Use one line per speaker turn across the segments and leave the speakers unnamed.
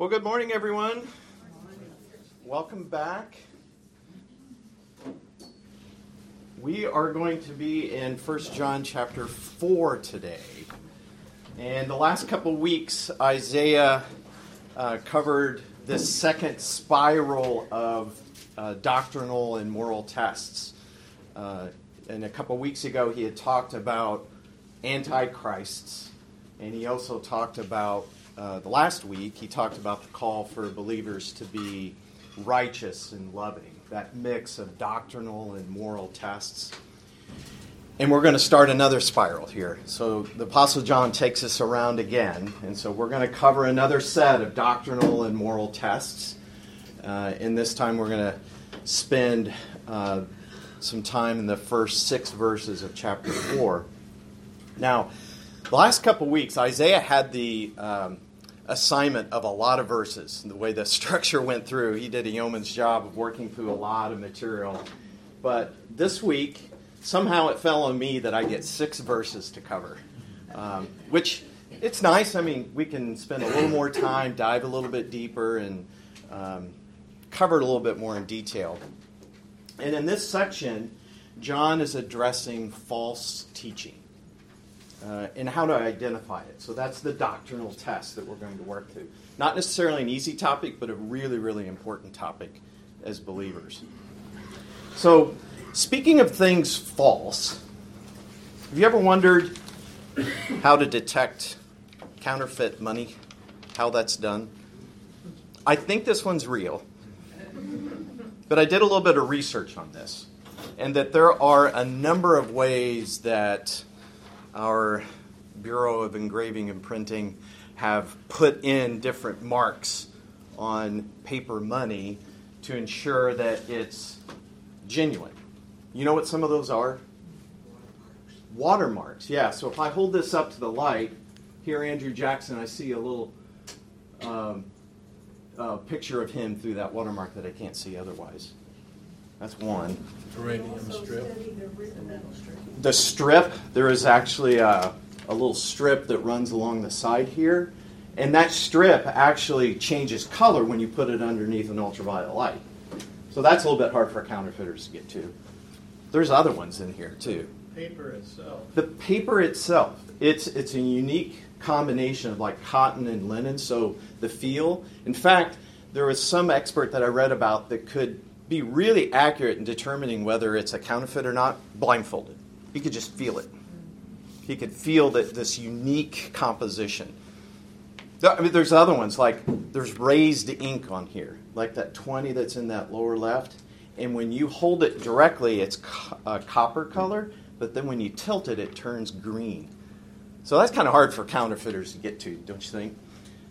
Well, good morning, everyone. Welcome back. We are going to be in 1 John chapter 4 today. And the last couple weeks, Isaiah uh, covered this second spiral of uh, doctrinal and moral tests. Uh, and a couple weeks ago, he had talked about antichrists, and he also talked about uh, the last week, he talked about the call for believers to be righteous and loving, that mix of doctrinal and moral tests. And we're going to start another spiral here. So the Apostle John takes us around again. And so we're going to cover another set of doctrinal and moral tests. Uh, and this time we're going to spend uh, some time in the first six verses of chapter 4. Now, the last couple weeks, Isaiah had the um, assignment of a lot of verses. The way the structure went through, he did a yeoman's job of working through a lot of material. But this week, somehow it fell on me that I get six verses to cover, um, which it's nice. I mean, we can spend a little more time, dive a little bit deeper, and um, cover it a little bit more in detail. And in this section, John is addressing false teaching uh, and how to identify it. So that's the doctrinal test that we're going to work through. Not necessarily an easy topic, but a really, really important topic as believers. So, speaking of things false, have you ever wondered how to detect counterfeit money? How that's done? I think this one's real, but I did a little bit of research on this, and that there are a number of ways that our Bureau of Engraving and Printing have put in different marks on paper money to ensure that it's genuine. You know what some of those are? Watermarks, yeah. So if I hold this up to the light, here, Andrew Jackson, I see a little um, uh, picture of him through that watermark that I can't see otherwise. That's one.
Arabian strip.
The strip, there is actually a, a little strip that runs along the side here. And that strip actually changes color when you put it underneath an ultraviolet light. So that's a little bit hard for counterfeiters to get to. There's other ones in here too.
Paper itself.
The paper itself, it's it's a unique combination of like cotton and linen, so the feel. In fact, there was some expert that I read about that could be really accurate in determining whether it's a counterfeit or not blindfolded. He could just feel it. He could feel that this unique composition. I mean, there's other ones like there's raised ink on here, like that 20 that's in that lower left. And when you hold it directly, it's a copper color, but then when you tilt it, it turns green. So that's kind of hard for counterfeiters to get to, don't you think?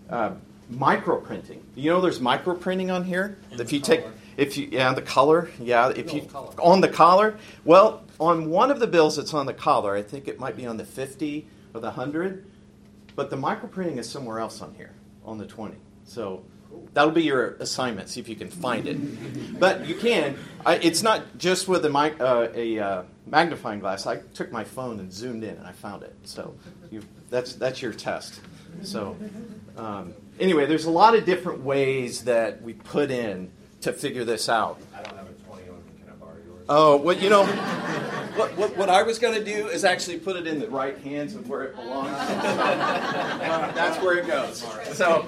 Uh, microprinting. You know, there's microprinting on here.
And
if you
color.
take if you yeah the color yeah if
No,
you
collar.
on the collar? Well on one of the bills it's on the collar i think it might be on the 50 or the 100 but the microprinting is somewhere else on here on the 20 so that'll be your assignment see if you can find it. But you can. I, it's not just with a, mic, uh, a uh, magnifying glass. I took my phone and zoomed in and i found it. So you, that's that's your test. So um, anyway there's a lot of different ways that we put in to figure this out
I don't have a 21. Can I borrow yours?
Oh, well, you know, what, what, what I was going to do is actually put it in the right hands of where it belongs. Uh, that's where it goes. So,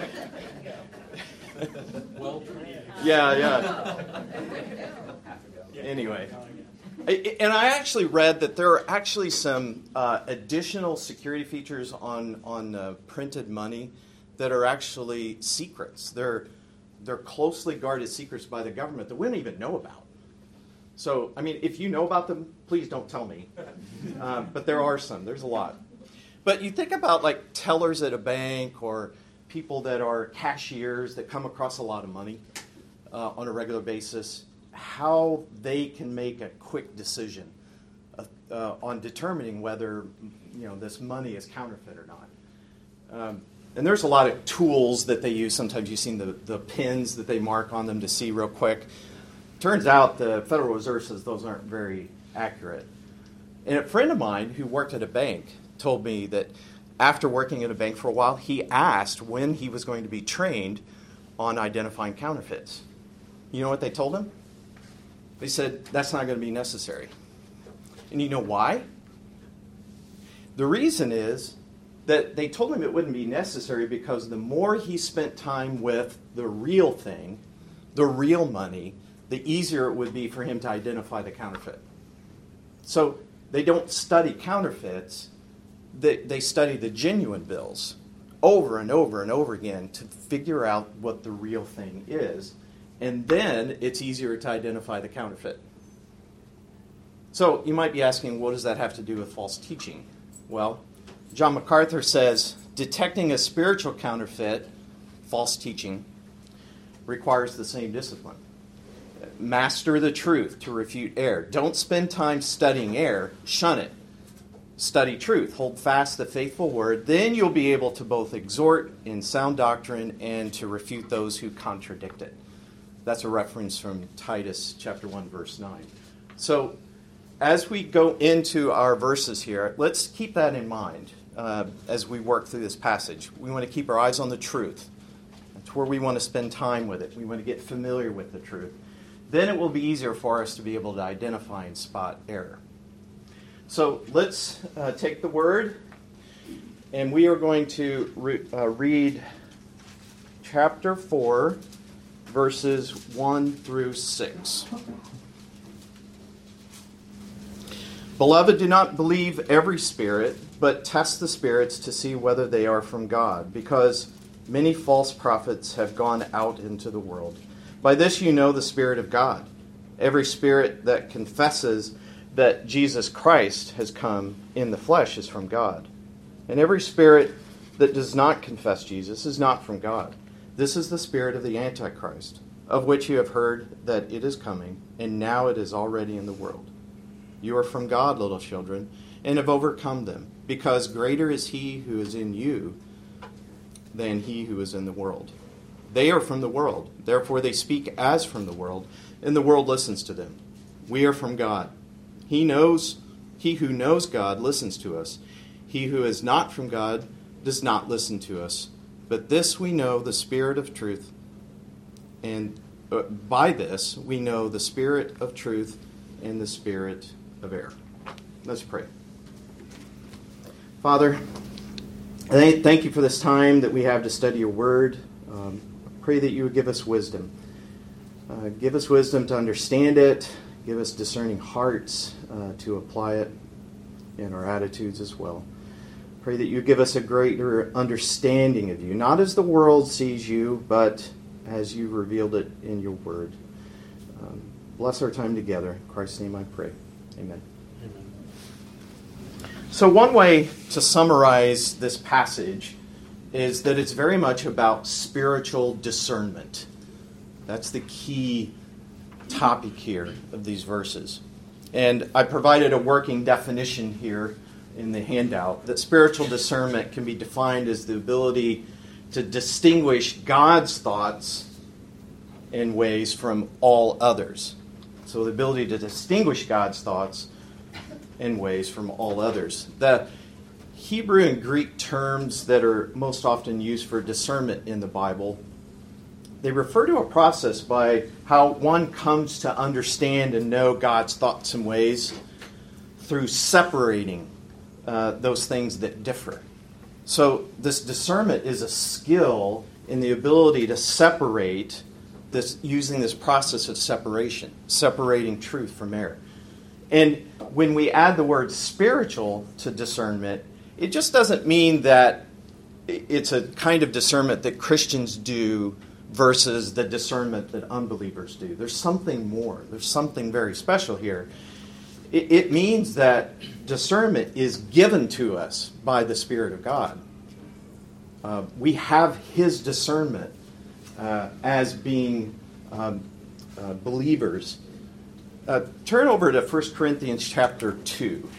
Well trained.
yeah, yeah. Anyway. And I actually read that there are actually some uh, additional security features on, on uh, printed money that are actually secrets. They're, they're closely guarded secrets by the government that we don't even know about. So, I mean, if you know about them, please don't tell me. Um, but there are some, there's a lot. But you think about like tellers at a bank or people that are cashiers that come across a lot of money uh, on a regular basis, how they can make a quick decision uh, uh, on determining whether you know this money is counterfeit or not. Um, and there's a lot of tools that they use. Sometimes you've seen the, the pins that they mark on them to see real quick. Turns out the Federal Reserve says those aren't very accurate. And a friend of mine who worked at a bank told me that after working at a bank for a while, he asked when he was going to be trained on identifying counterfeits. You know what they told him? They said, that's not going to be necessary. And you know why? The reason is that they told him it wouldn't be necessary because the more he spent time with the real thing, the real money, the easier it would be for him to identify the counterfeit. So they don't study counterfeits, they, they study the genuine bills over and over and over again to figure out what the real thing is. And then it's easier to identify the counterfeit. So you might be asking, what does that have to do with false teaching? Well, John MacArthur says detecting a spiritual counterfeit, false teaching, requires the same discipline. Master the truth to refute error. Don't spend time studying error, shun it. Study truth, hold fast the faithful word. Then you'll be able to both exhort in sound doctrine and to refute those who contradict it. That's a reference from Titus chapter 1 verse 9. So as we go into our verses here, let's keep that in mind uh, as we work through this passage. We want to keep our eyes on the truth. That's where we want to spend time with it. We want to get familiar with the truth. Then it will be easier for us to be able to identify and spot error. So let's uh, take the word, and we are going to re- uh, read chapter 4, verses 1 through 6. Beloved, do not believe every spirit, but test the spirits to see whether they are from God, because many false prophets have gone out into the world. By this you know the Spirit of God. Every spirit that confesses that Jesus Christ has come in the flesh is from God. And every spirit that does not confess Jesus is not from God. This is the spirit of the Antichrist, of which you have heard that it is coming, and now it is already in the world. You are from God, little children, and have overcome them, because greater is he who is in you than he who is in the world. They are from the world, therefore they speak as from the world, and the world listens to them. We are from God. He knows he who knows God listens to us. He who is not from God does not listen to us. But this we know the spirit of truth, and uh, by this we know the spirit of truth and the spirit of error. Let's pray. Father, thank you for this time that we have to study your word. Um, pray that you would give us wisdom. Uh, give us wisdom to understand it. Give us discerning hearts uh, to apply it in our attitudes as well. Pray that you give us a greater understanding of you, not as the world sees you, but as you revealed it in your word. Um, bless our time together. In Christ's name I pray. Amen. So, one way to summarize this passage is that it's very much about spiritual discernment. That's the key topic here of these verses. And I provided a working definition here in the handout that spiritual discernment can be defined as the ability to distinguish God's thoughts and ways from all others. So, the ability to distinguish God's thoughts and ways from all others. The Hebrew and Greek terms that are most often used for discernment in the Bible they refer to a process by how one comes to understand and know God's thoughts and ways through separating uh, those things that differ. So, this discernment is a skill in the ability to separate this using this process of separation, separating truth from error. And when we add the word spiritual to discernment, it just doesn't mean that it's a kind of discernment that Christians do versus the discernment that unbelievers do. There's something more, there's something very special here. It, it means that discernment is given to us by the Spirit of God. Uh, we have His discernment uh, as being um, uh, believers. Uh, turn over to 1 Corinthians chapter 2.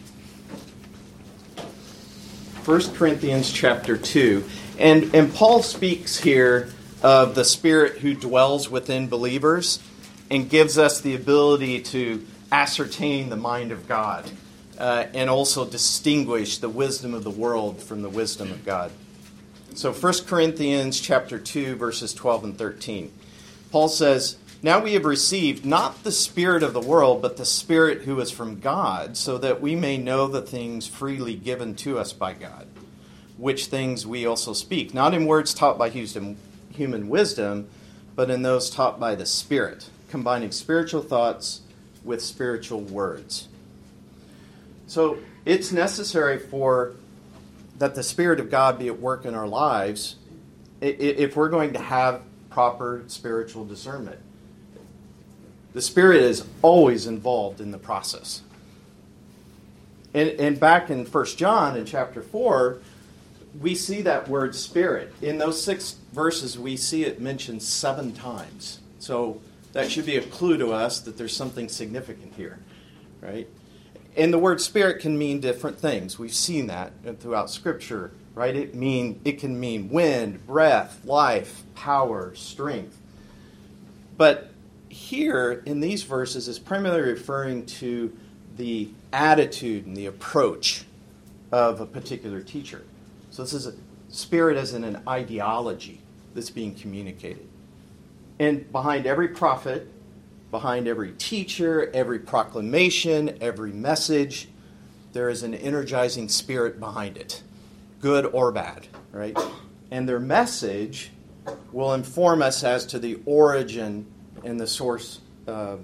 1 Corinthians chapter 2. And, and Paul speaks here of the Spirit who dwells within believers and gives us the ability to ascertain the mind of God uh, and also distinguish the wisdom of the world from the wisdom of God. So 1 Corinthians chapter 2 verses 12 and 13. Paul says, "Now we have received not the spirit of the world, but the spirit who is from God, so that we may know the things freely given to us by God, which things we also speak, not in words taught by human wisdom, but in those taught by the Spirit, combining spiritual thoughts with spiritual words." So, it's necessary for that the Spirit of God be at work in our lives if we're going to have proper spiritual discernment. The Spirit is always involved in the process. And, and back in 1 John in chapter 4, we see that word Spirit. In those six verses, we see it mentioned seven times. So that should be a clue to us that there's something significant here, right? And the word spirit can mean different things. We've seen that throughout Scripture, right? It mean it can mean wind, breath, life, power, strength. But here in these verses is primarily referring to the attitude and the approach of a particular teacher. So this is a spirit as in an ideology that's being communicated. And behind every prophet behind every teacher, every proclamation, every message, there is an energizing spirit behind it, good or bad, right? And their message will inform us as to the origin and the source uh,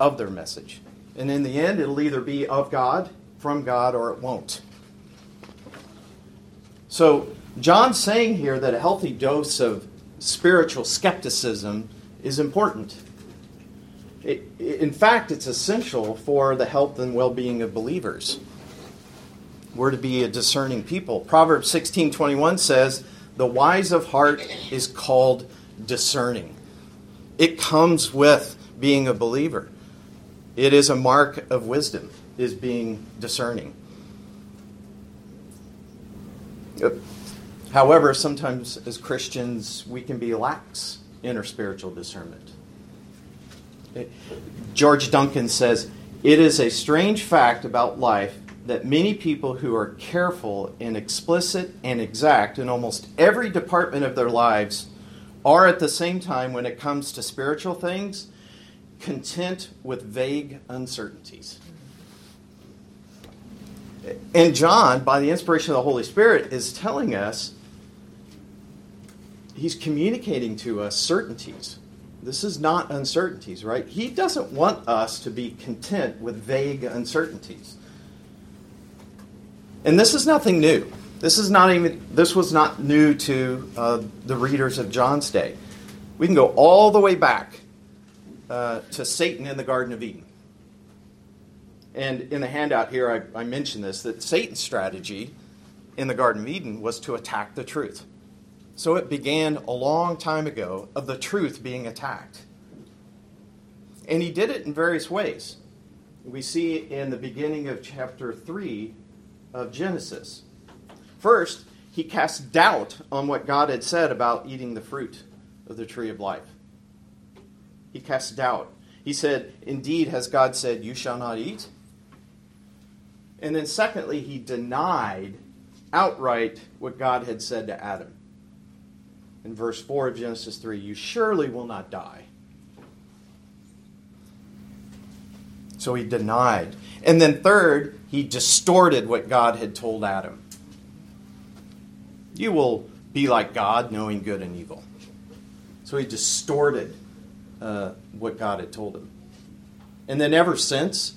of their message. And in the end, it'll either be of God, from God, or it won't. So, John's saying here that a healthy dose of spiritual skepticism is important in fact, it's essential for the health and well being of believers. We're to be a discerning people. Proverbs 16:21 says, "The wise of heart is called discerning." It comes with being a believer. It is a mark of wisdom is being discerning. However, sometimes as Christians we can be lax in our spiritual discernment. George Duncan says, It is a strange fact about life that many people who are careful and explicit and exact in almost every department of their lives are at the same time, when it comes to spiritual things, content with vague uncertainties. And John, by the inspiration of the Holy Spirit, is telling us, he's communicating to us certainties. This is not uncertainties, right? He doesn't want us to be content with vague uncertainties. And this is nothing new. This is not even this was not new to uh, the readers of John's day. We can go all the way back uh, to Satan in the Garden of Eden. And in the handout here, I, I mentioned this that Satan's strategy in the Garden of Eden was to attack the truth. So it began a long time ago of the truth being attacked. And he did it in various ways. We see in the beginning of chapter 3 of Genesis. First, he cast doubt on what God had said about eating the fruit of the tree of life. He cast doubt. He said, Indeed, has God said, You shall not eat? And then, secondly, he denied outright what God had said to Adam in verse 4 of Genesis 3 You surely will not die. So he denied. And then, third, he distorted what God had told Adam. You will be like God, knowing good and evil. So he distorted uh, what God had told him. And then, ever since,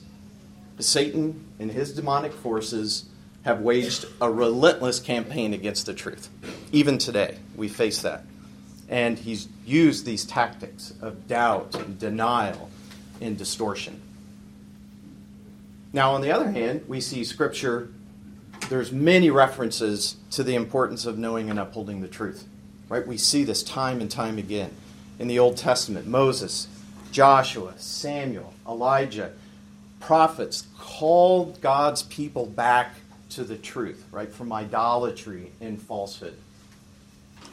Satan and his demonic forces have waged a relentless campaign against the truth. Even today, we face that. And he's used these tactics of doubt and denial and distortion. Now, on the other hand, we see Scripture, there's many references to the importance of knowing and upholding the truth. Right? We see this time and time again. In the Old Testament, Moses, Joshua, Samuel, Elijah, prophets called God's people back to the truth, right? From idolatry and falsehood.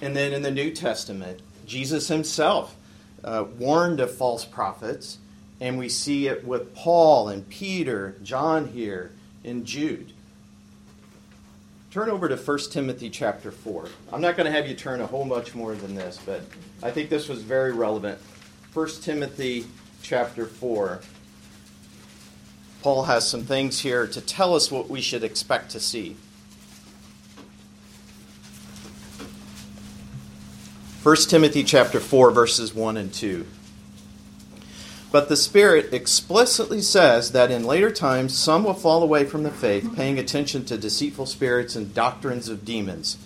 And then in the New Testament, Jesus himself uh, warned of false prophets, and we see it with Paul and Peter, John here, and Jude. Turn over to 1 Timothy chapter 4. I'm not going to have you turn a whole much more than this, but I think this was very relevant. 1 Timothy chapter 4. Paul has some things here to tell us what we should expect to see. 1 Timothy chapter 4 verses 1 and 2. But the Spirit explicitly says that in later times some will fall away from the faith, paying attention to deceitful spirits and doctrines of demons,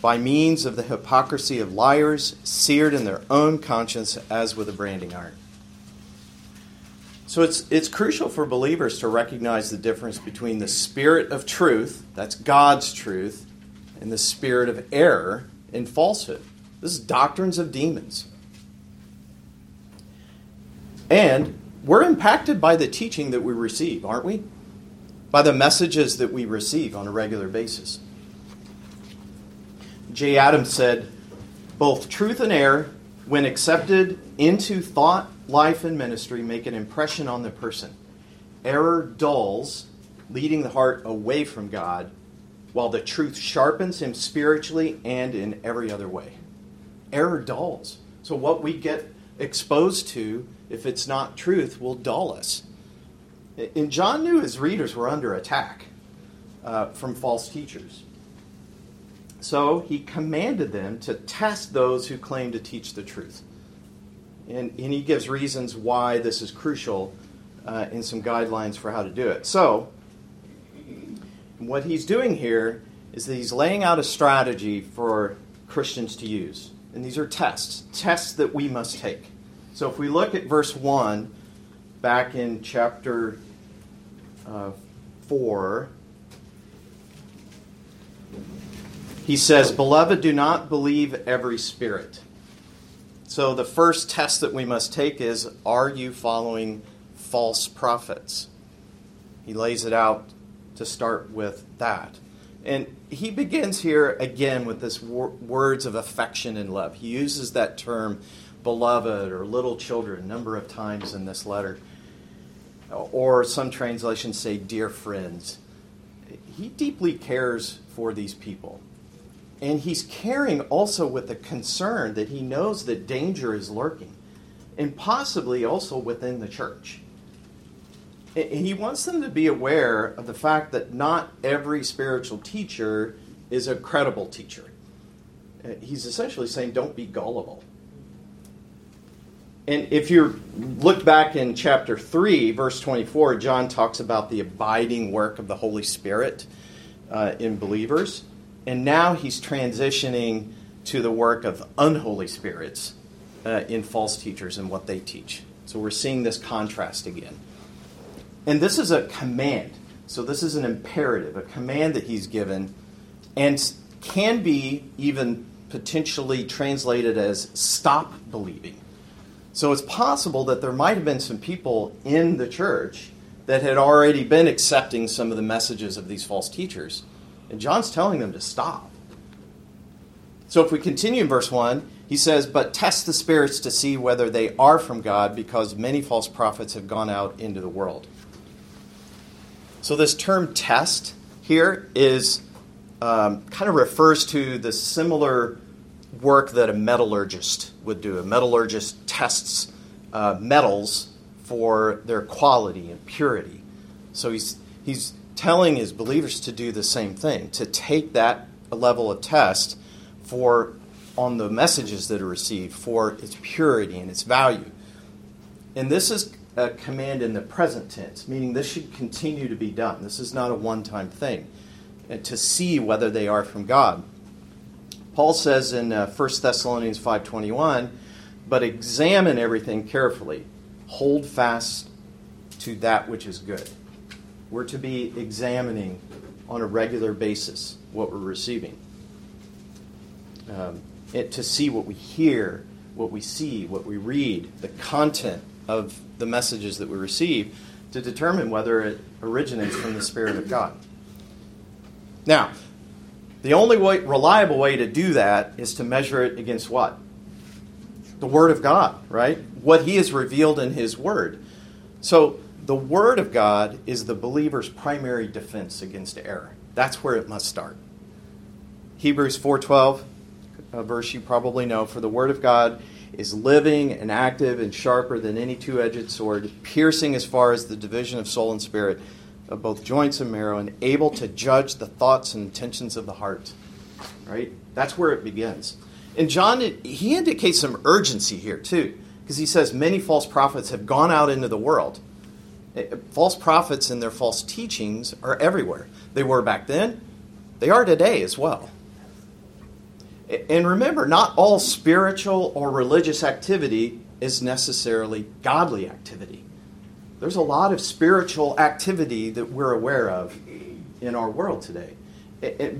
by means of the hypocrisy of liars, seared in their own conscience as with a branding iron. So it's, it's crucial for believers to recognize the difference between the spirit of truth, that's God's truth, and the spirit of error and falsehood. This is doctrines of demons. And we're impacted by the teaching that we receive, aren't we? By the messages that we receive on a regular basis. Jay Adams said, both truth and error, when accepted into thought, life, and ministry, make an impression on the person. Error dulls, leading the heart away from God, while the truth sharpens him spiritually and in every other way. Error dulls. So, what we get exposed to if it's not truth, will dull us. And John knew his readers were under attack uh, from false teachers. So he commanded them to test those who claim to teach the truth. And, and he gives reasons why this is crucial uh, and some guidelines for how to do it. So, what he's doing here is that he's laying out a strategy for Christians to use. And these are tests, tests that we must take. So if we look at verse 1 back in chapter uh, 4, he says, Beloved, do not believe every spirit. So the first test that we must take is Are you following false prophets? He lays it out to start with that. And he begins here again with this wor- words of affection and love. He uses that term beloved or little children a number of times in this letter. Or some translations say dear friends. He deeply cares for these people. And he's caring also with the concern that he knows that danger is lurking, and possibly also within the church. He wants them to be aware of the fact that not every spiritual teacher is a credible teacher. Uh, he's essentially saying, don't be gullible. And if you look back in chapter 3, verse 24, John talks about the abiding work of the Holy Spirit uh, in believers. And now he's transitioning to the work of unholy spirits uh, in false teachers and what they teach. So we're seeing this contrast again. And this is a command. So this is an imperative, a command that he's given, and can be even potentially translated as stop believing. So it's possible that there might have been some people in the church that had already been accepting some of the messages of these false teachers. And John's telling them to stop. So if we continue in verse 1, he says, But test the spirits to see whether they are from God, because many false prophets have gone out into the world. So this term test here is um, kind of refers to the similar work that a metallurgist would do. A metallurgist tests uh, metals for their quality and purity. So he's, he's telling his believers to do the same thing, to take that level of test for on the messages that are received for its purity and its value. And this is a command in the present tense, meaning this should continue to be done. This is not a one time thing. And to see whether they are from God. Paul says in uh, 1 Thessalonians 5:21, "But examine everything carefully. Hold fast to that which is good." We're to be examining on a regular basis what we're receiving. Um, it, to see what we hear, what we see, what we read, the content of the messages that we receive to determine whether it originates from the Spirit of God. Now, the only way, reliable way to do that is to measure it against what? The Word of God, right? What He has revealed in His Word. So, the Word of God is the believer's primary defense against error. That's where it must start. Hebrews 4:12, a verse you probably know, for the word of God is living and active and sharper than any two-edged sword, piercing as far as the division of soul and spirit, of both joints and marrow, and able to judge the thoughts and intentions of the heart. Right? That's where it begins. And John, he indicates some urgency here too, because he says many false prophets have gone out into the world. Eh, false prophets and their false teachings are everywhere. They were back then, they are today as well. And remember, not all spiritual or religious activity is necessarily godly activity. There's a lot of spiritual activity that we're aware of in our world today.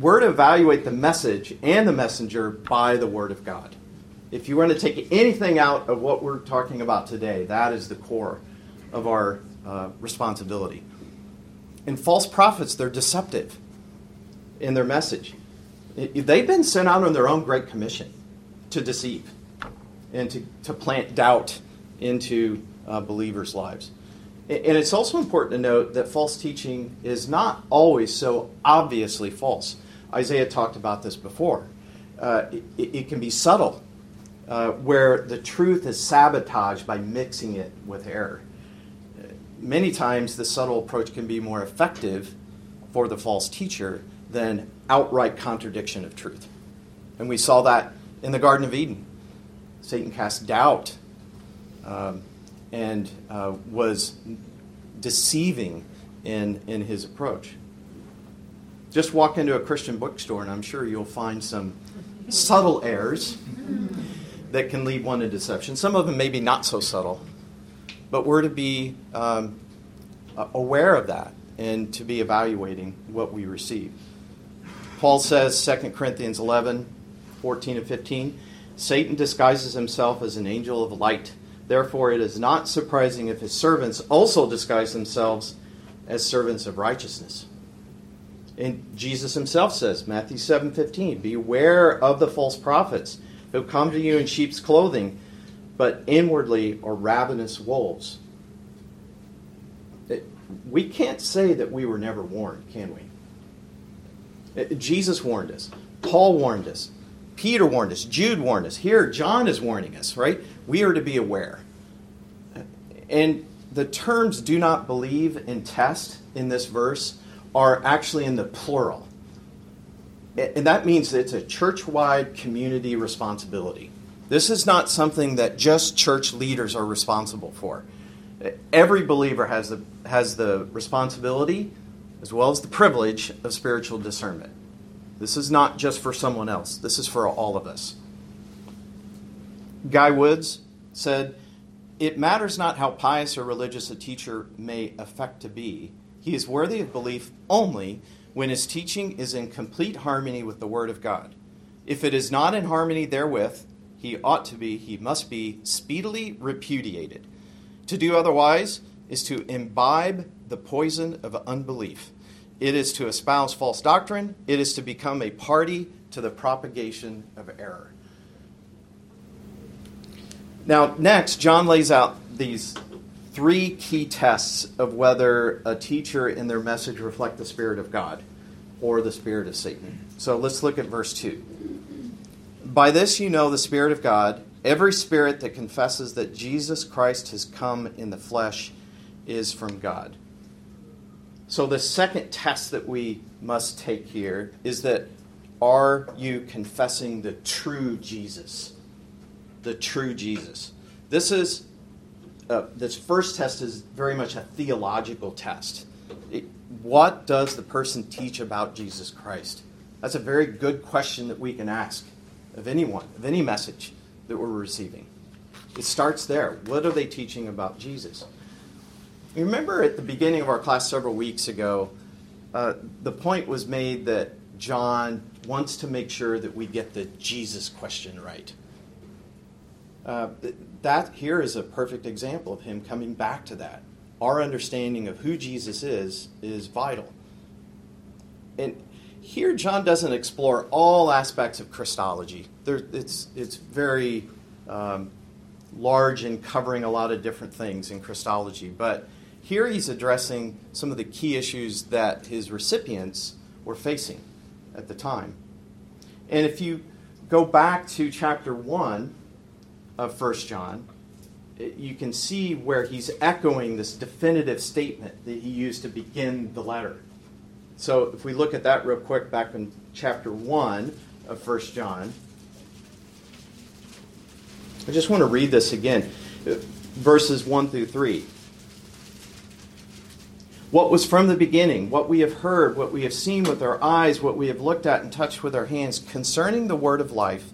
we're to evaluate the message and the messenger by the Word of God. If you want to take anything out of what we're talking about today, that is the core of our uh, responsibility. And false prophets, they're deceptive in their message. They've been sent out on their own great commission to deceive and to, to plant doubt into uh, believers' lives. And it's also important to note that false teaching is not always so obviously false. Isaiah talked about this before. Uh, it, it, can be subtle, uh, where the truth is sabotaged by mixing it with error. Many times, the subtle approach can be more effective for the false teacher than outright contradiction of truth. And we saw that in the Garden of Eden. Satan cast doubt um, and uh, was deceiving in, in his approach. Just walk into a Christian bookstore, and I'm sure you'll find some subtle errors that can lead one to deception. Some of them may be not so subtle, but we're to be um, aware of that and to be evaluating what we receive. Paul says, 2 Corinthians 11, 14 and 15, Satan disguises himself as an angel of light. Therefore, it is not surprising if his servants also disguise themselves as servants of righteousness. And Jesus himself says, Matthew 7 15, Beware of the false prophets who come to you in sheep's clothing, but inwardly are ravenous wolves. We can't say that we were never warned, can we? Uh, Jesus warned us. Paul warned us. Peter warned us. Jude warned us. Here, John is warning us, right? We are to be aware. And the terms do not believe and test in this verse are actually in the plural. And that means that it's a church wide community responsibility. This is not something that just church leaders are responsible for. Every believer has the, has the responsibility as well as the privilege of spiritual discernment. This is not just for someone else, this is for all of us. Guy Woods said, It matters not how pious or religious a teacher may affect to be, he is worthy of belief only when his teaching is in complete harmony with the Word of God. If it is not in harmony therewith, he ought to be, he must be speedily repudiated. To do otherwise is to imbibe the poison of unbelief. It is to espouse false doctrine. It is to become a party to the propagation of error. Now, next, John lays out these three key tests of whether a teacher in their message reflect the Spirit of God or the Spirit of Satan. So let's look at verse 2. By this you know the Spirit of God. Every spirit that confesses that Jesus Christ has come in the flesh is from God. So, the second test that we must take here is that are you confessing the true Jesus? The true Jesus. This is uh, this first test is very much a theological test. It, what does the person teach about Jesus Christ? That's a very good question that we can ask of anyone, of any message that we're receiving. It starts there. What are they teaching about Jesus? You remember at the beginning of our class several weeks ago, uh, the point was made that John wants to make sure that we get the Jesus question right. Uh, that here is a perfect example of him coming back to that. Our understanding of who Jesus is is vital. And here, John doesn't explore all aspects of Christology. There, it's, it's very um, large and covering a lot of different things in Christology. But here he's addressing some of the key issues that his recipients were facing at the time. And if you go back to chapter 1 of First John, you can see where he's echoing this definitive statement that he used to begin the letter. So if we look at that real quick back in chapter 1 of First John, I just want to read this again, verses 1 through 3. What was from the beginning, what we have heard, what we have seen with our eyes, what we have looked at and touched with our hands concerning the word of life.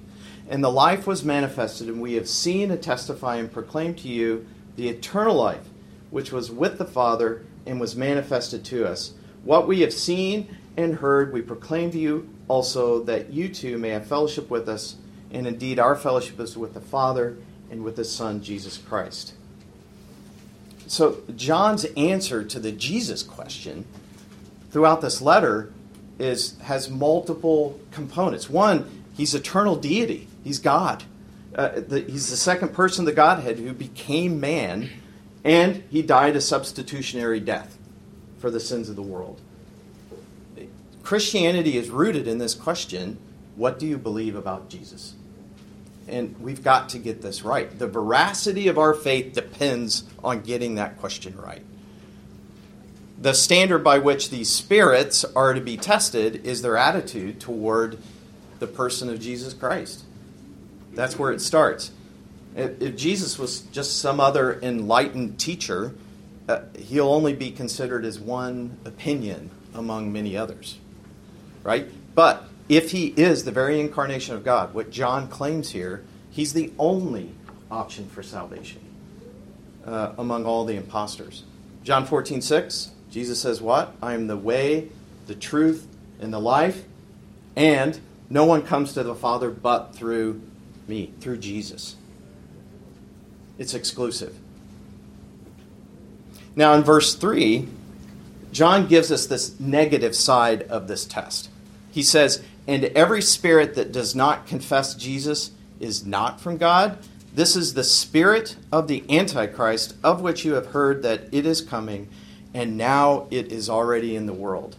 And the life was manifested, and we have seen and testify and proclaim to you the eternal life, which was with the Father and was manifested to us. What we have seen and heard, we proclaim to you also, that you too may have fellowship with us. And indeed, our fellowship is with the Father and with His Son, Jesus Christ. So, John's answer to the Jesus question throughout this letter is, has multiple components. One, he's eternal deity, he's God. Uh, the, he's the second person of the Godhead who became man, and he died a substitutionary death for the sins of the world. Christianity is rooted in this question what do you believe about Jesus? And we've got to get this right. The veracity of our faith depends on getting that question right. The standard by which these spirits are to be tested is their attitude toward the person of Jesus Christ. That's where it starts. If Jesus was just some other enlightened teacher, uh, he'll only be considered as one opinion among many others. Right? But if he is the very incarnation of God, what John claims here, he's the only option for salvation uh, among all the impostors. John 14, 6, Jesus says, What? I am the way, the truth, and the life, and no one comes to the Father but through me, through Jesus. It's exclusive. Now, in verse 3, John gives us this negative side of this test. He says, and every spirit that does not confess Jesus is not from God. This is the spirit of the Antichrist, of which you have heard that it is coming, and now it is already in the world.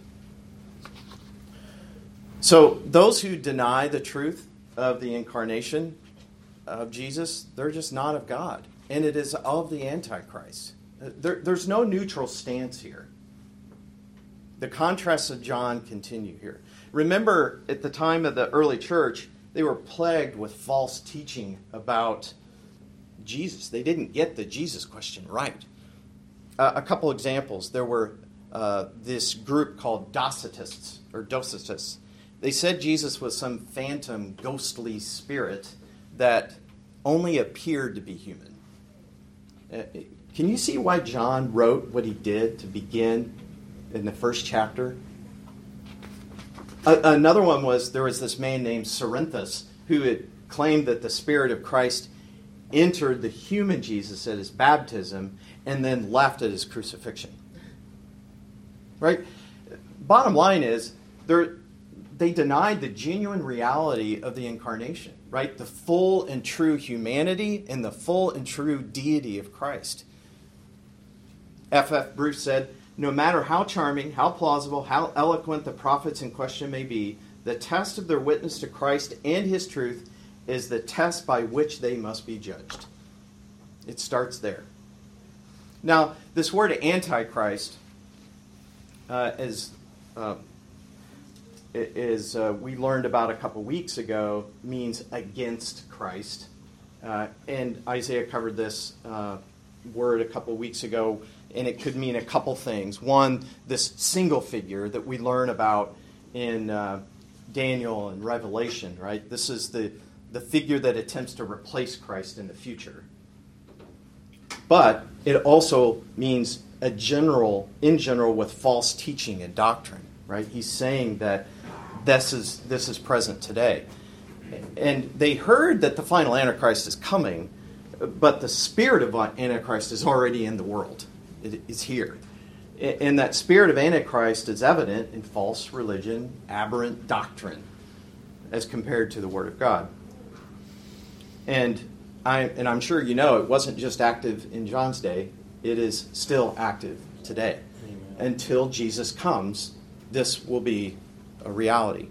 So, those who deny the truth of the incarnation of Jesus, they're just not of God. And it is of the Antichrist. There, there's no neutral stance here. The contrasts of John continue here. Remember, at the time of the early church, they were plagued with false teaching about Jesus. They didn't get the Jesus question right. Uh, a couple examples. There were uh, this group called Docetists or Docetists. They said Jesus was some phantom, ghostly spirit that only appeared to be human. Uh, can you see why John wrote what he did to begin in the first chapter? another one was there was this man named Cerinthus who had claimed that the Spirit of Christ entered the human Jesus at his baptism and then left at his crucifixion. Right? Bottom line is, they denied the genuine reality of the incarnation, right? The full and true humanity and the full and true deity of Christ. F. F. Bruce said, no matter how charming, how plausible, how eloquent the prophets in question may be, the test of their witness to Christ and his truth is the test by which they must be judged. It starts there. Now, this word antichrist uh, is, uh, is uh, we learned about a couple weeks ago, means against Christ. Uh, and Isaiah covered this uh, word a couple weeks ago and it could mean a couple things. One, this single figure that we learn about in uh, Daniel and Revelation, right? This is the, the figure that attempts to replace Christ in the future. But it also means a general, in general, with false teaching and doctrine, right? He's saying that this is, this is present today. And they heard that the final Antichrist is coming, but the spirit of Antichrist is already in the world it is here. And that spirit of Antichrist is evident in false religion, aberrant doctrine, as compared to the Word of God. And, I, and I'm sure you know it wasn't just active in John's day, it is still active today. Amen. Until Jesus comes, this will be a reality.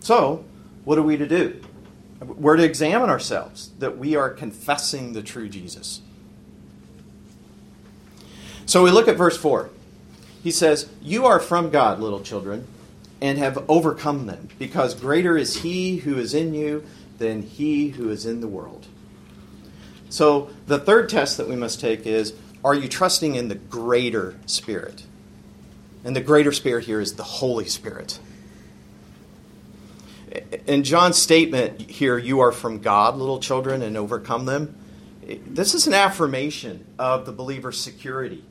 So, what are we to do? We're to examine ourselves that we are confessing the true Jesus. So we look at verse 4. He says, You are from God, little children, and have overcome them, because greater is he who is in you than he who is in the world. So the third test that we must take is Are you trusting in the greater Spirit? And the greater Spirit here is the Holy Spirit. In John's statement here, you are from God, little children, and overcome them. This is an affirmation of the believer's security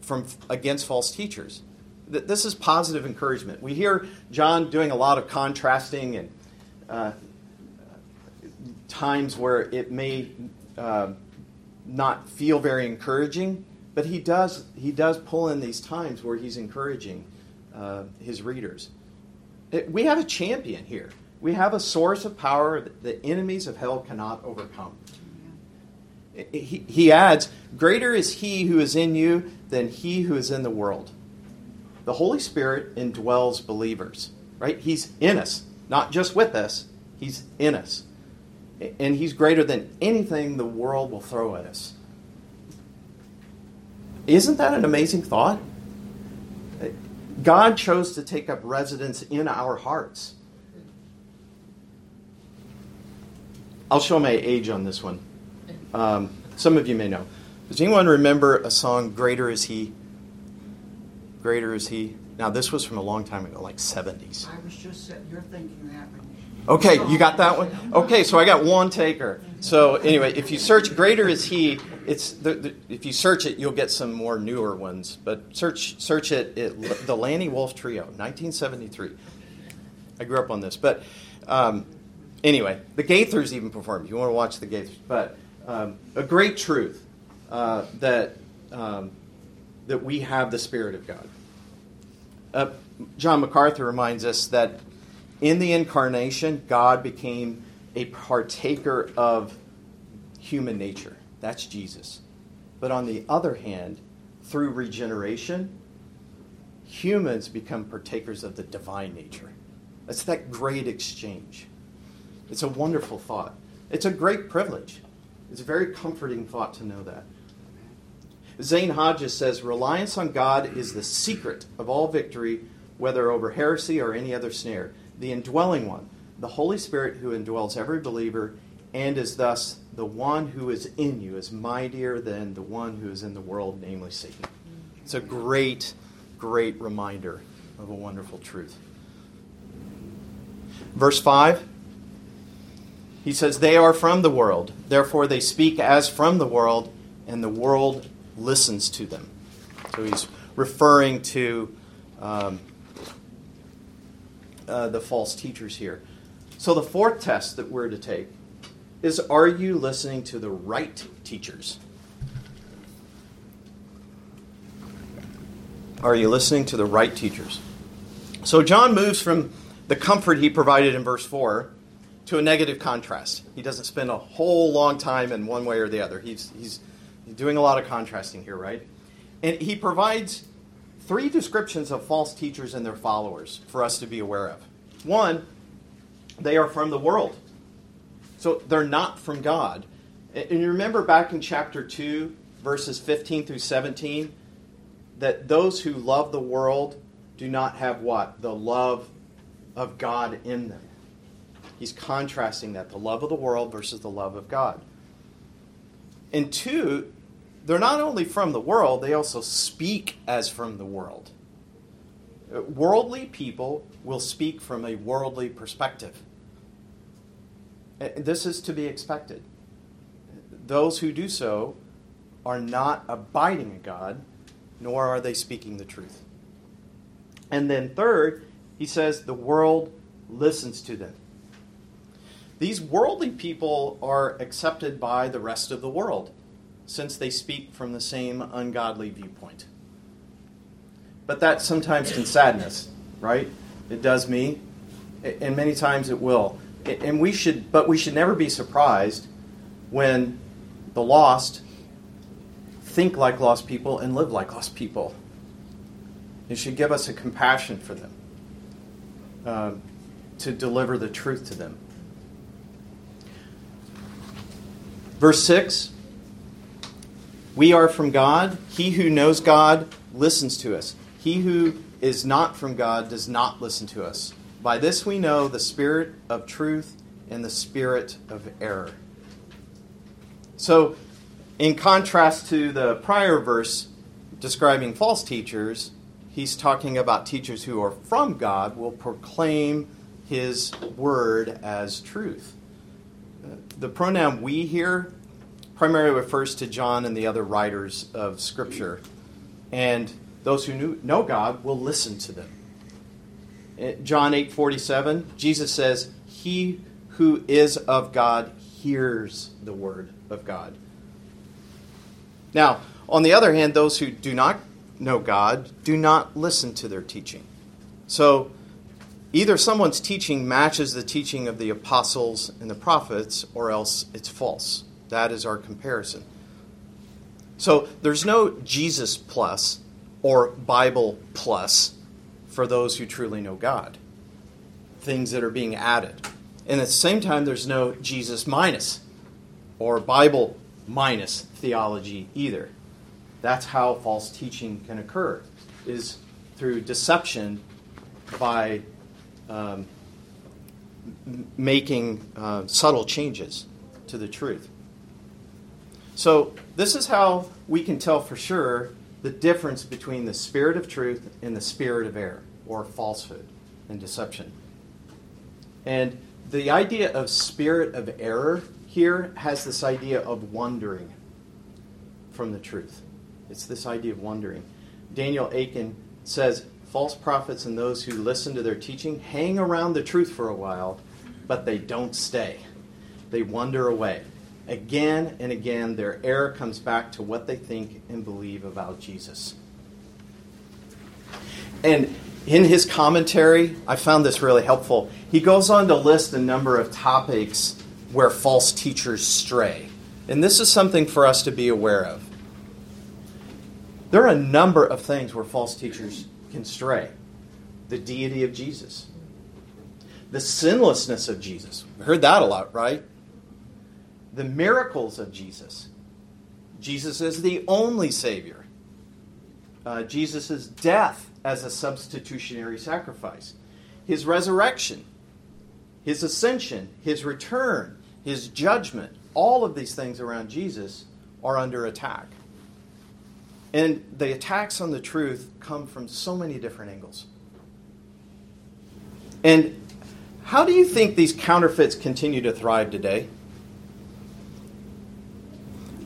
from against false teachers. This is positive encouragement. We hear John doing a lot of contrasting and uh, times where it may uh, not feel very encouraging, but he does he does pull in these times where he's encouraging uh, his readers. We have a champion here. We have a source of power that the enemies of hell cannot overcome. He, he adds, Greater is he who is in you than he who is in the world. The Holy Spirit indwells believers, right? He's in us, not just with us, he's in us. And he's greater than anything the world will throw at us. Isn't that an amazing thought? God chose to take up residence in our hearts. I'll show my age on this one. Um, some of you may know. Does anyone remember a song, Greater Is He? Greater Is He? Now, this was from a long time ago, like 70s.
I was just you're thinking that.
Okay, you got that one? Okay, so I got one taker. So, anyway, if you search Greater Is He, it's the, the, if you search it, you'll get some more newer ones. But search search it, it the Lanny Wolf Trio, 1973. I grew up on this. But um, anyway, the Gaithers even performed. You want to watch the Gaithers. But um, a great truth uh, that, um, that we have the Spirit of God. Uh, John MacArthur reminds us that in the incarnation, God became a partaker of human nature. That's Jesus. But on the other hand, through regeneration, humans become partakers of the divine nature. That's that great exchange. It's a wonderful thought. It's a great privilege. It's a very comforting thought to know that. Zane Hodges says reliance on God is the secret of all victory, whether over heresy or any other snare. The indwelling one, the Holy Spirit who indwells every believer and is thus the one who is in you, is mightier than the one who is in the world, namely Satan. It's a great, great reminder of a wonderful truth. Verse 5 he says, They are from the world, therefore they speak as from the world, and the world listens to them. So he's referring to um, uh, the false teachers here. So the fourth test that we're to take is Are you listening to the right teachers? Are you listening to the right teachers? So John moves from the comfort he provided in verse 4 to a negative contrast. He doesn't spend a whole long time in one way or the other. He's, he's doing a lot of contrasting here, right? And he provides three descriptions of false teachers and their followers for us to be aware of. One, they are from the world. So they're not from God. And you remember back in chapter 2, verses 15 through 17, that those who love the world do not have what? The love of God in them. He's contrasting that the love of the world versus the love of God. And two, they're not only from the world, they also speak as from the world. Worldly people will speak from a worldly perspective. This is to be expected. Those who do so are not abiding in God, nor are they speaking the truth. And then, third, he says the world listens to them. These worldly people are accepted by the rest of the world since they speak from the same ungodly viewpoint. But that sometimes can sadden us, right? It does me, and many times it will. And we should, but we should never be surprised when the lost think like lost people and live like lost people. It should give us a compassion for them. Um, to deliver the truth to them. Verse 6 We are from God. He who knows God listens to us. He who is not from God does not listen to us. By this we know the spirit of truth and the spirit of error. So, in contrast to the prior verse describing false teachers, he's talking about teachers who are from God will proclaim his word as truth. The pronoun we here primarily refers to John and the other writers of Scripture. And those who know God will listen to them. John 8 47, Jesus says, He who is of God hears the word of God. Now, on the other hand, those who do not know God do not listen to their teaching. So, either someone's teaching matches the teaching of the apostles and the prophets, or else it's false. That is our comparison. So, there's no Jesus plus or Bible plus for those who truly know God. Things that are being added. And at the same time, there's no Jesus minus or Bible minus theology either. That's how false teaching can occur, is through deception by um, making uh, subtle changes to the truth. So, this is how we can tell for sure the difference between the spirit of truth and the spirit of error, or falsehood and deception. And the idea of spirit of error here has this idea of wandering from the truth. It's this idea of wandering. Daniel Akin says false prophets and those who listen to their teaching hang around the truth for a while, but they don't stay. They wander away. Again and again, their error comes back to what they think and believe about Jesus. And in his commentary, I found this really helpful. He goes on to list a number of topics where false teachers stray. And this is something for us to be aware of. There are a number of things where false teachers can stray the deity of Jesus, the sinlessness of Jesus. We heard that a lot, right? The miracles of Jesus. Jesus is the only Savior. Uh, Jesus' death as a substitutionary sacrifice, his resurrection, his ascension, his return, his judgment, all of these things around Jesus are under attack. And the attacks on the truth come from so many different angles. And how do you think these counterfeits continue to thrive today?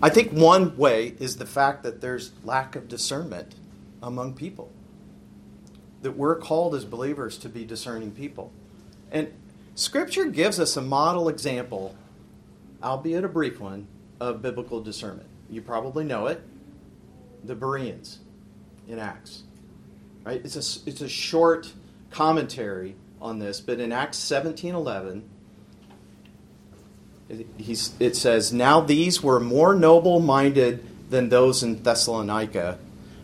I think one way is the fact that there's lack of discernment among people. That we're called as believers to be discerning people. And Scripture gives us a model example, albeit a brief one, of biblical discernment. You probably know it the Bereans in Acts. Right? It's a, it's a short commentary on this, but in Acts 17:11 it, it says, "Now these were more noble-minded than those in Thessalonica,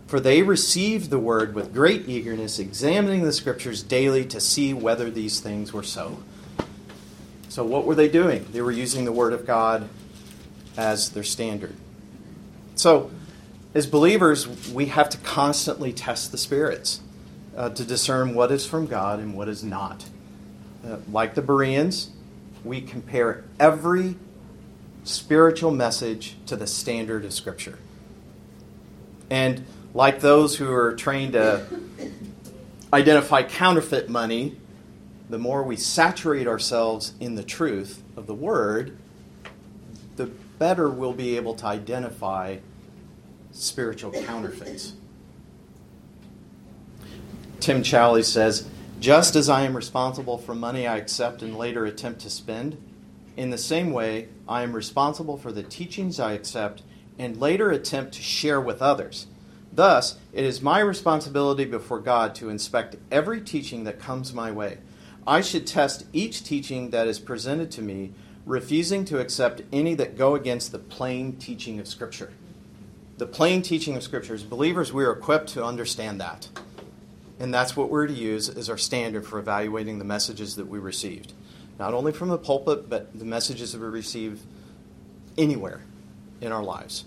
for they received the word with great eagerness, examining the scriptures daily to see whether these things were so." So what were they doing? They were using the word of God as their standard. So as believers, we have to constantly test the spirits uh, to discern what is from God and what is not. Uh, like the Bereans, we compare every spiritual message to the standard of Scripture. And like those who are trained to identify counterfeit money, the more we saturate ourselves in the truth of the Word, the better we'll be able to identify spiritual counterfeits. Tim Challies says, just as I am responsible for money I accept and later attempt to spend, in the same way, I am responsible for the teachings I accept and later attempt to share with others. Thus, it is my responsibility before God to inspect every teaching that comes my way. I should test each teaching that is presented to me, refusing to accept any that go against the plain teaching of Scripture the plain teaching of Scripture. As believers, we are equipped to understand that. And that's what we're to use as our standard for evaluating the messages that we received. Not only from the pulpit, but the messages that we receive anywhere in our lives.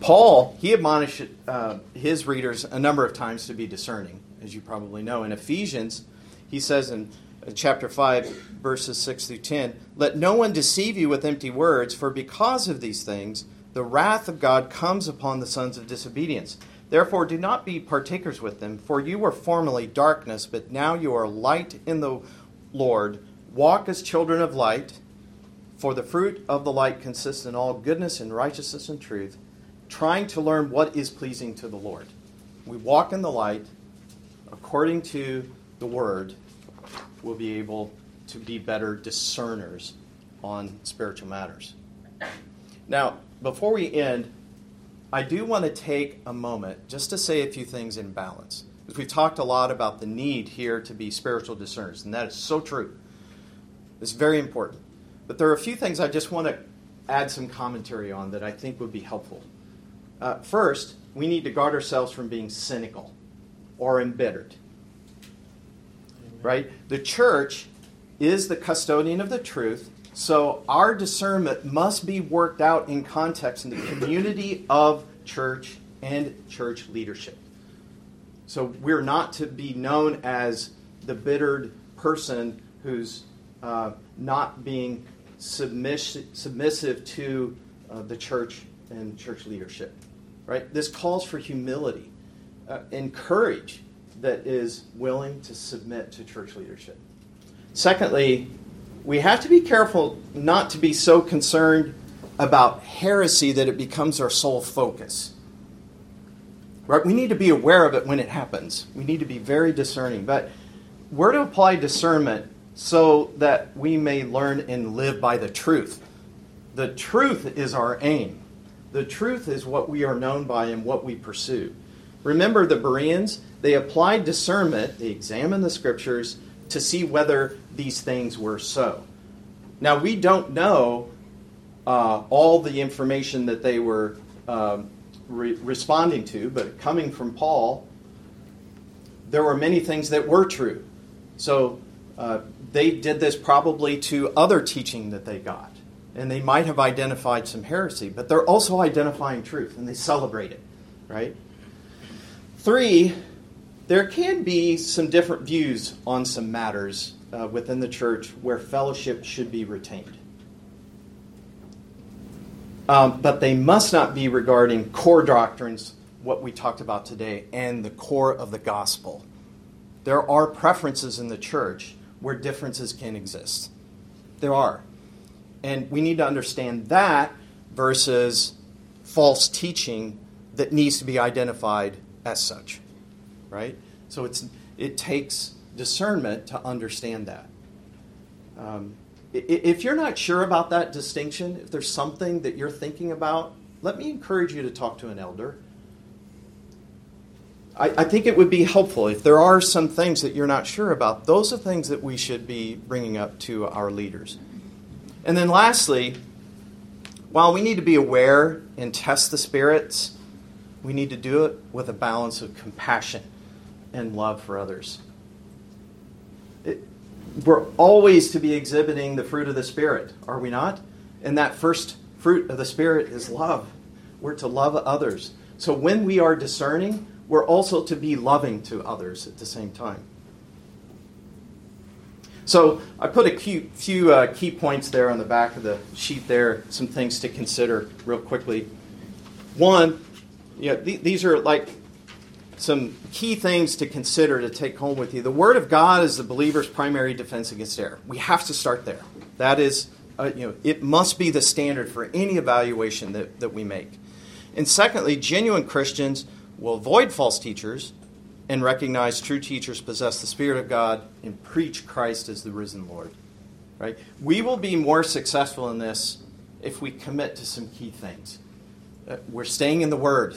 Paul, he admonished uh, his readers a number of times to be discerning, as you probably know. In Ephesians, he says in chapter 5, verses 6 through 10 Let no one deceive you with empty words, for because of these things, the wrath of God comes upon the sons of disobedience. Therefore, do not be partakers with them, for you were formerly darkness, but now you are light in the Lord. Walk as children of light, for the fruit of the light consists in all goodness and righteousness and truth trying to learn what is pleasing to the Lord. We walk in the light according to the Word, we'll be able to be better discerners on spiritual matters. Now, before we end, I do want to take a moment just to say a few things in balance. Because we've talked a lot about the need here to be spiritual discerners, and that is so true. It's very important. But there are a few things I just want to add some commentary on that I think would be helpful. Uh, first, we need to guard ourselves from being cynical or embittered. Amen. Right? The church is the custodian of the truth, so our discernment must be worked out in context in the community of church and church leadership. So we're not to be known as the bittered person who's uh, not being submiss- submissive to uh, the church and church leadership. Right? This calls for humility uh, and courage that is willing to submit to church leadership. Secondly, we have to be careful not to be so concerned about heresy that it becomes our sole focus. Right? We need to be aware of it when it happens. We need to be very discerning. But we're to apply discernment so that we may learn and live by the truth. The truth is our aim. The truth is what we are known by and what we pursue. Remember the Bereans? They applied discernment, they examined the scriptures to see whether these things were so. Now, we don't know uh, all the information that they were um, re- responding to, but coming from Paul, there were many things that were true. So uh, they did this probably to other teaching that they got and they might have identified some heresy, but they're also identifying truth and they celebrate it, right? Three, there can be some different views on some matters uh, within the church where fellowship should be retained. Um, but they must not be regarding core doctrines, what we talked about today, and the core of the gospel. There are preferences in the church where differences can exist. There are. And we need to understand that versus false teaching that needs to be identified as such. Right? So it's, it takes discernment to understand that. Um, if you're not sure about that distinction, if there's something that you're thinking about, let me encourage you to talk to an elder. I, I, think it would be helpful if there are some things that you're not sure about. Those are things that we should be bringing up to our leaders. And then lastly, while we need to be aware and test the spirits, we need to do it with a balance of compassion and love for others. It, we're always to be exhibiting the fruit of the Spirit, are we not? And that first fruit of the Spirit is love. We're to love others. So when we are discerning, we're also to be loving to others at the same time. So I put a few, few uh, key points there on the back of the sheet there, some things to consider real quickly. One, you know, th- these are like some key things to consider to take home with you. The Word of God is the believer's primary defense against error. We have to start there. That is, uh, you know, it must be the standard for any evaluation that, that we make. And secondly, genuine Christians will avoid false teachers and recognize true teachers possess the Spirit of God and preach Christ as the risen Lord. Right? We will be more successful in this if we commit to some key things. Uh, we're staying in the Word,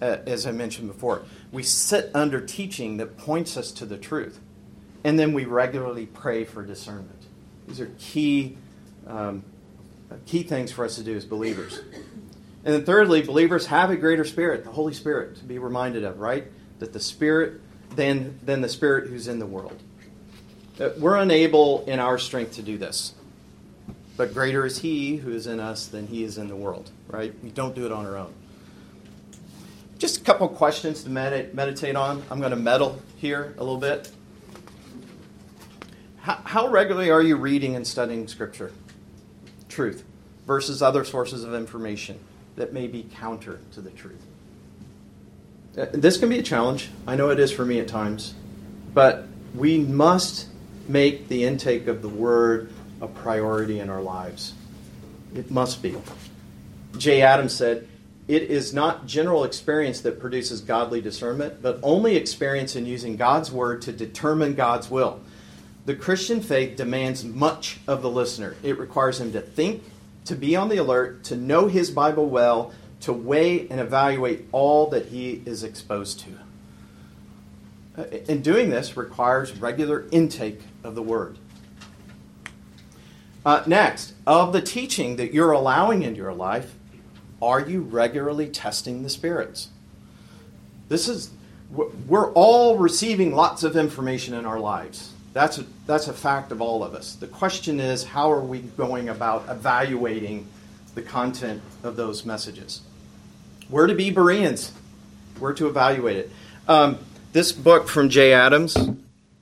uh, as I mentioned before. We sit under teaching that points us to the truth. And then we regularly pray for discernment. These are key, um, key things for us to do as believers. And then thirdly, believers have a greater spirit, the Holy Spirit, to be reminded of, right? That the Spirit than, than the Spirit who's in the world. That we're unable in our strength to do this. But greater is He who is in us than He is in the world, right? We don't do it on our own. Just a couple questions to med- meditate on. I'm going to meddle here a little bit. How, how regularly are you reading and studying Scripture? Truth versus other sources of information that may be counter to the truth. Uh, This can be a challenge. I know it is for me at times. But we must make the intake of the Word a priority in our lives. It must be. Jay Adams said, It is not general experience that produces godly discernment, but only experience in using God's Word to determine God's will. The Christian faith demands much of the listener. It requires him to think, to be on the alert, to know his Bible well, to weigh and evaluate all that he is exposed to. Uh, And doing this requires regular intake of the Word. Uh, next, of the teaching that you're allowing into your life, are you regularly testing the spirits? This is, we're all receiving lots of information in our lives. That's a, that's a fact of all of us. The question is, how are we going about evaluating the content of those messages? We're to be Bereans. We're to evaluate it. Um, this book from Jay Adams,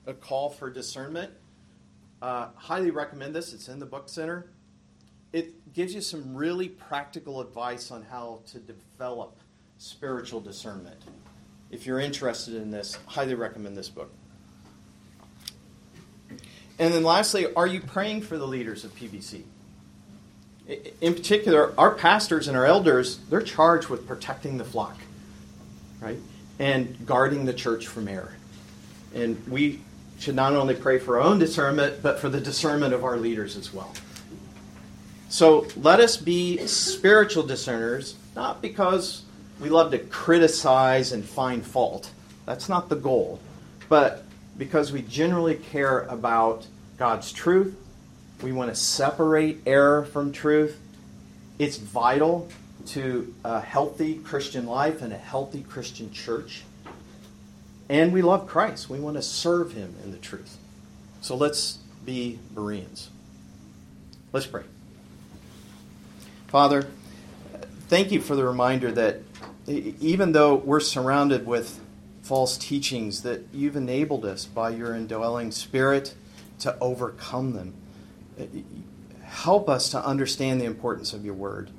A Call for Discernment, uh, highly recommend this. It's in the book center. It gives you some really practical advice on how to develop spiritual discernment. If you're interested in this, highly recommend this book. And then lastly, are you praying for the leaders of PBC? In particular, our pastors and our elders, they're charged with protecting the flock, right? And guarding the church from error. And we should not only pray for our own discernment, but for the discernment of our leaders as well. So let us be spiritual discerners, not because we love to criticize and find fault. That's not the goal. But because we generally care about God's truth, we want to separate error from truth. It's vital to a healthy Christian life and a healthy Christian church. And we love Christ. We want to serve him in the truth. So let's be Bereans. Let's pray. Father, thank you for the reminder that even though we're surrounded with false teachings, that you've enabled us by your indwelling spirit to overcome them. Help us to understand the importance of your word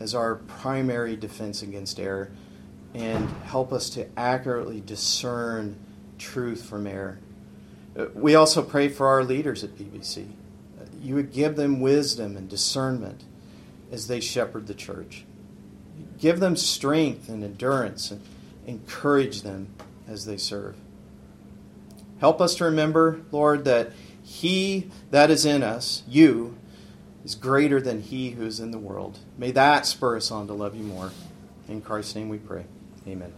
as our primary defense against error and help us to accurately discern truth from error. We also pray for our leaders at PBC. You would give them wisdom and discernment as they shepherd the church. Give them strength and endurance and encourage them as they serve. Help us to remember, Lord, that He that is in us, you, is greater than He who is in the world. May that spur us on to love you more. In Christ's name we pray. Amen.